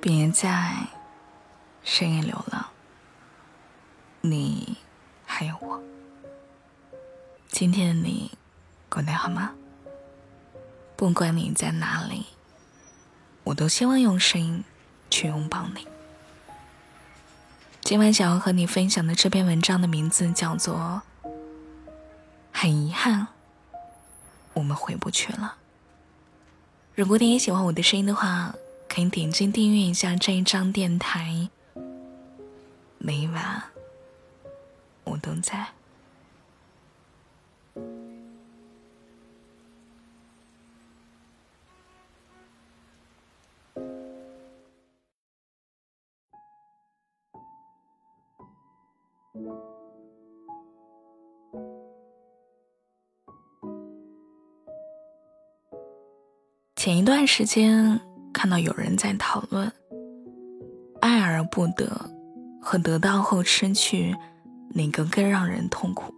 别在深夜流浪，你还有我。今天的你过得好吗？不管你在哪里，我都希望用声音去拥抱你。今晚想要和你分享的这篇文章的名字叫做《很遗憾，我们回不去了》。如果你也喜欢我的声音的话，可以点击订阅一下这一张电台，每晚我都在。前一段时间。看到有人在讨论“爱而不得”和“得到后失去”哪个更让人痛苦？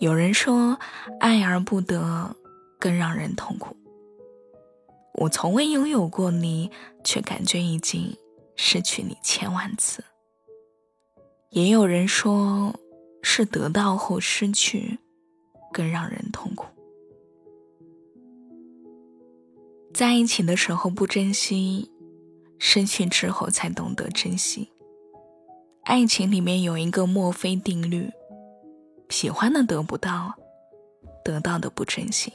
有人说“爱而不得”更让人痛苦。我从未拥有过你，却感觉已经失去你千万次。也有人说是“得到后失去”更让人痛苦。在一起的时候不珍惜，失去之后才懂得珍惜。爱情里面有一个墨菲定律：喜欢的得不到，得到的不珍惜。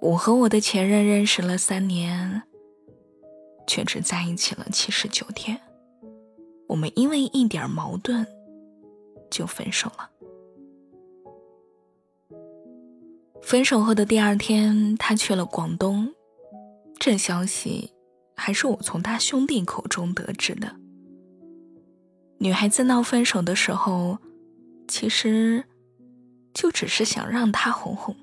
我和我的前任认识了三年，却只在一起了七十九天。我们因为一点矛盾就分手了。分手后的第二天，他去了广东。这消息还是我从他兄弟口中得知的。女孩子闹分手的时候，其实就只是想让他哄哄。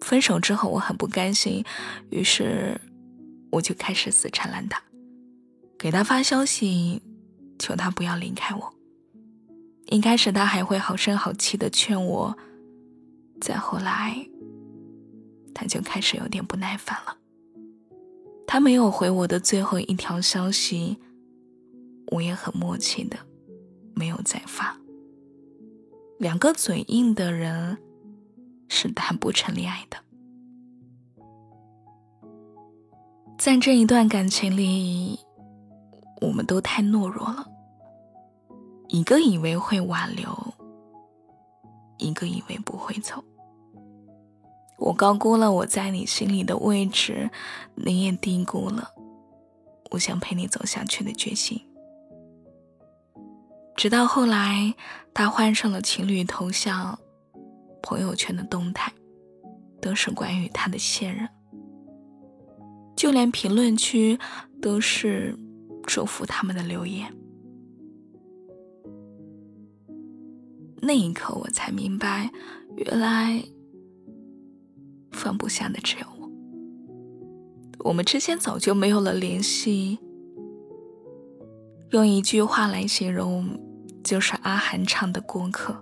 分手之后，我很不甘心，于是我就开始死缠烂打，给他发消息，求他不要离开我。一开始，他还会好声好气的劝我。再后来，他就开始有点不耐烦了。他没有回我的最后一条消息，我也很默契的没有再发。两个嘴硬的人是谈不成恋爱的。在这一段感情里，我们都太懦弱了。一个以为会挽留，一个以为不会走。我高估了我在你心里的位置，你也低估了我想陪你走下去的决心。直到后来，他换上了情侣头像，朋友圈的动态都是关于他的现任，就连评论区都是祝福他们的留言。那一刻，我才明白，原来。放不下的只有我。我们之间早就没有了联系。用一句话来形容，就是阿涵唱的《过客》。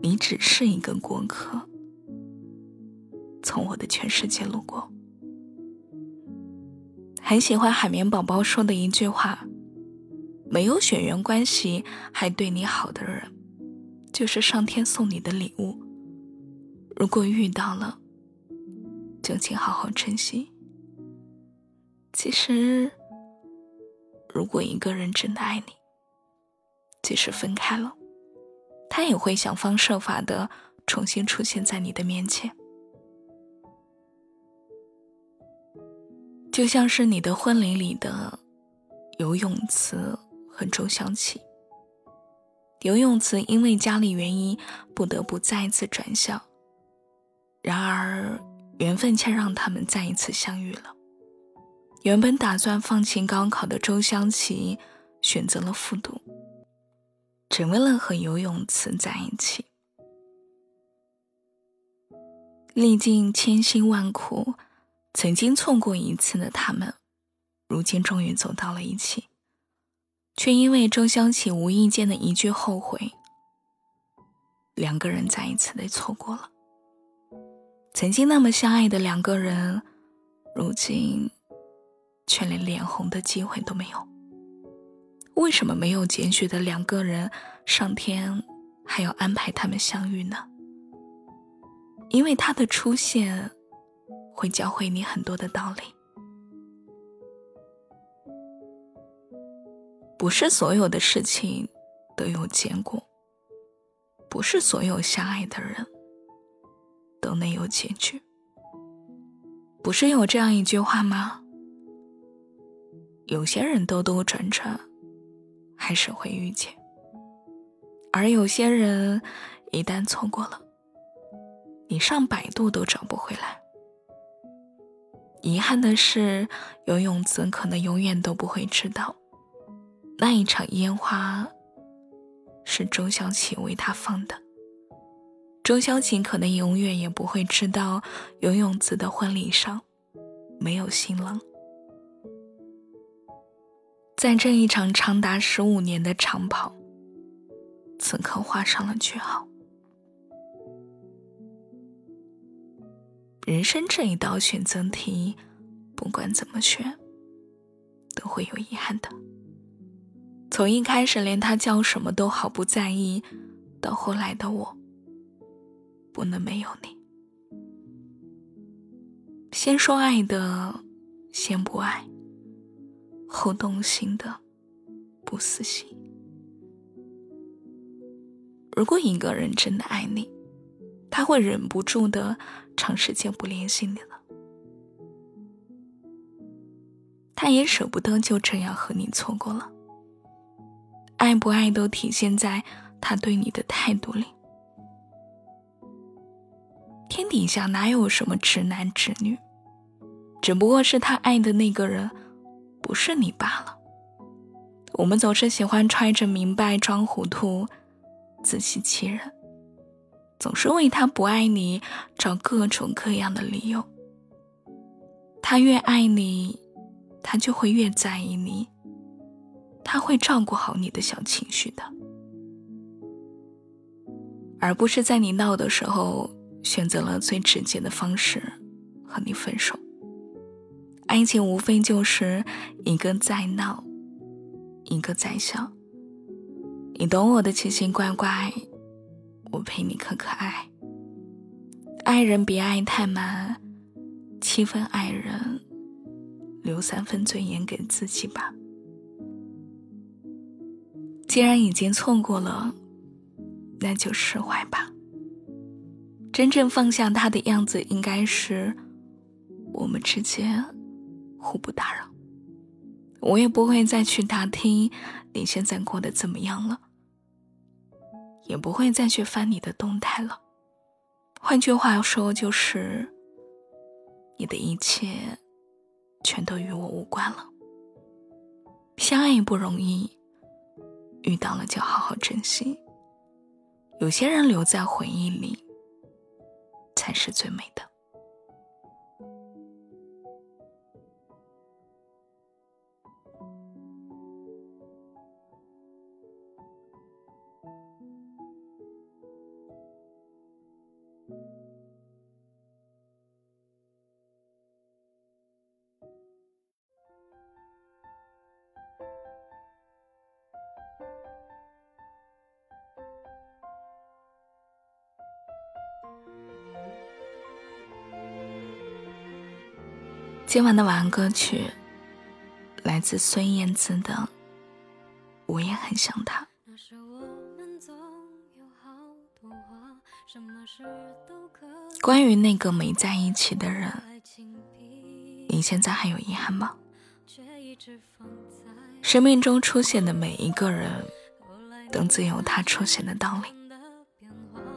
你只是一个过客，从我的全世界路过。很喜欢海绵宝宝说的一句话：没有血缘关系还对你好的人，就是上天送你的礼物。如果遇到了，就请好好珍惜。其实，如果一个人真的爱你，即使分开了，他也会想方设法的重新出现在你的面前。就像是你的婚礼里的游泳池和周湘琪。游泳池因为家里原因，不得不再次转校。然而，缘分却让他们再一次相遇了。原本打算放弃高考的周湘琪，选择了复读，只为了和游泳池在一起。历尽千辛万苦，曾经错过一次的他们，如今终于走到了一起，却因为周湘琪无意间的一句后悔，两个人再一次的错过了。曾经那么相爱的两个人，如今却连脸红的机会都没有。为什么没有结局的两个人，上天还要安排他们相遇呢？因为他的出现，会教会你很多的道理。不是所有的事情都有结果，不是所有相爱的人都能有结局。不是有这样一句话吗？有些人兜兜转转，还是会遇见；而有些人一旦错过了，你上百度都找不回来。遗憾的是，游泳子可能永远都不会知道，那一场烟花是周小琪为他放的。周小琪可能永远也不会知道，游泳子的婚礼上没有新郎。在这一场长达十五年的长跑，此刻画上了句号。人生这一道选择题，不管怎么选，都会有遗憾的。从一开始连他叫什么都毫不在意，到后来的我，不能没有你。先说爱的，先不爱；后动心的，不死心。如果一个人真的爱你，他会忍不住的。长时间不联系你了，他也舍不得就这样和你错过了。爱不爱都体现在他对你的态度里。天底下哪有什么直男直女，只不过是他爱的那个人不是你罢了。我们总是喜欢揣着明白装糊涂，自欺欺人。总是为他不爱你找各种各样的理由。他越爱你，他就会越在意你。他会照顾好你的小情绪的，而不是在你闹的时候选择了最直接的方式和你分手。爱情无非就是一个在闹，一个在笑。你懂我的奇奇怪怪。我陪你可可爱，爱人别爱太满，七分爱人，留三分尊严给自己吧。既然已经错过了，那就释怀吧。真正放下他的样子，应该是我们之间互不打扰。我也不会再去打听你现在过得怎么样了。也不会再去翻你的动态了。换句话说，就是你的一切全都与我无关了。相爱不容易，遇到了就好好珍惜。有些人留在回忆里，才是最美的。今晚的晚安歌曲来自孙燕姿的《我也很想他》。关于那个没在一起的人，你现在还有遗憾吗？生命中出现的每一个人，都自有他出现的道理。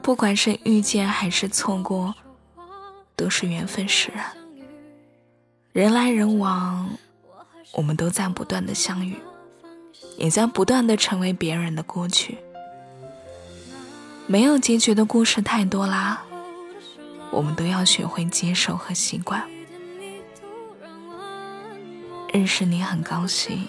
不管是遇见还是错过，都是缘分使然。人来人往，我们都在不断的相遇，也在不断的成为别人的过去。没有结局的故事太多啦，我们都要学会接受和习惯。认识你很高兴。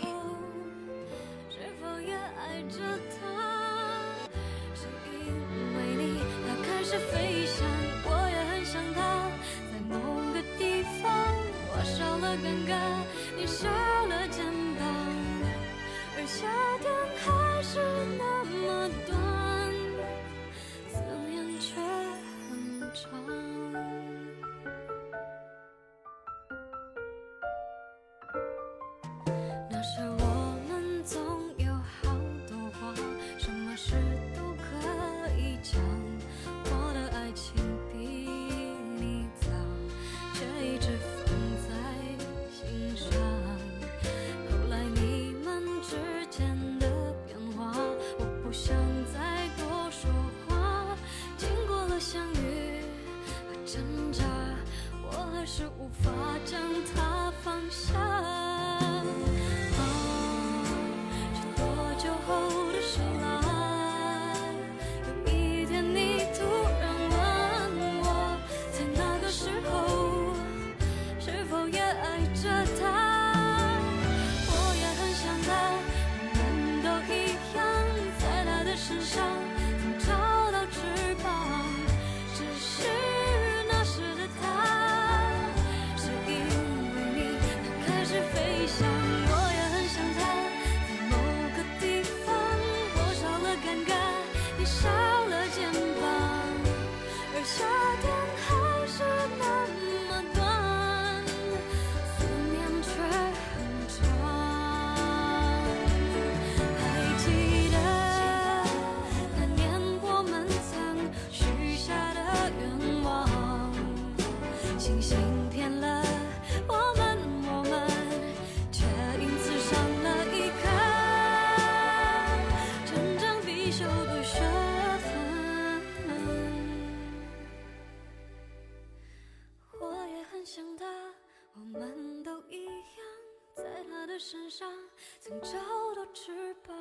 身上曾找到翅膀，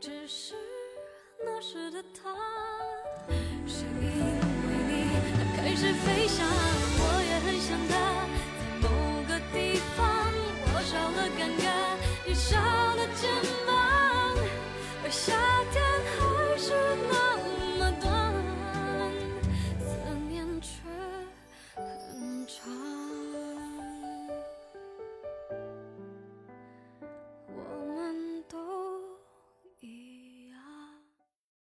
只是那时的他，是因为你，他开始飞翔。我也很想他。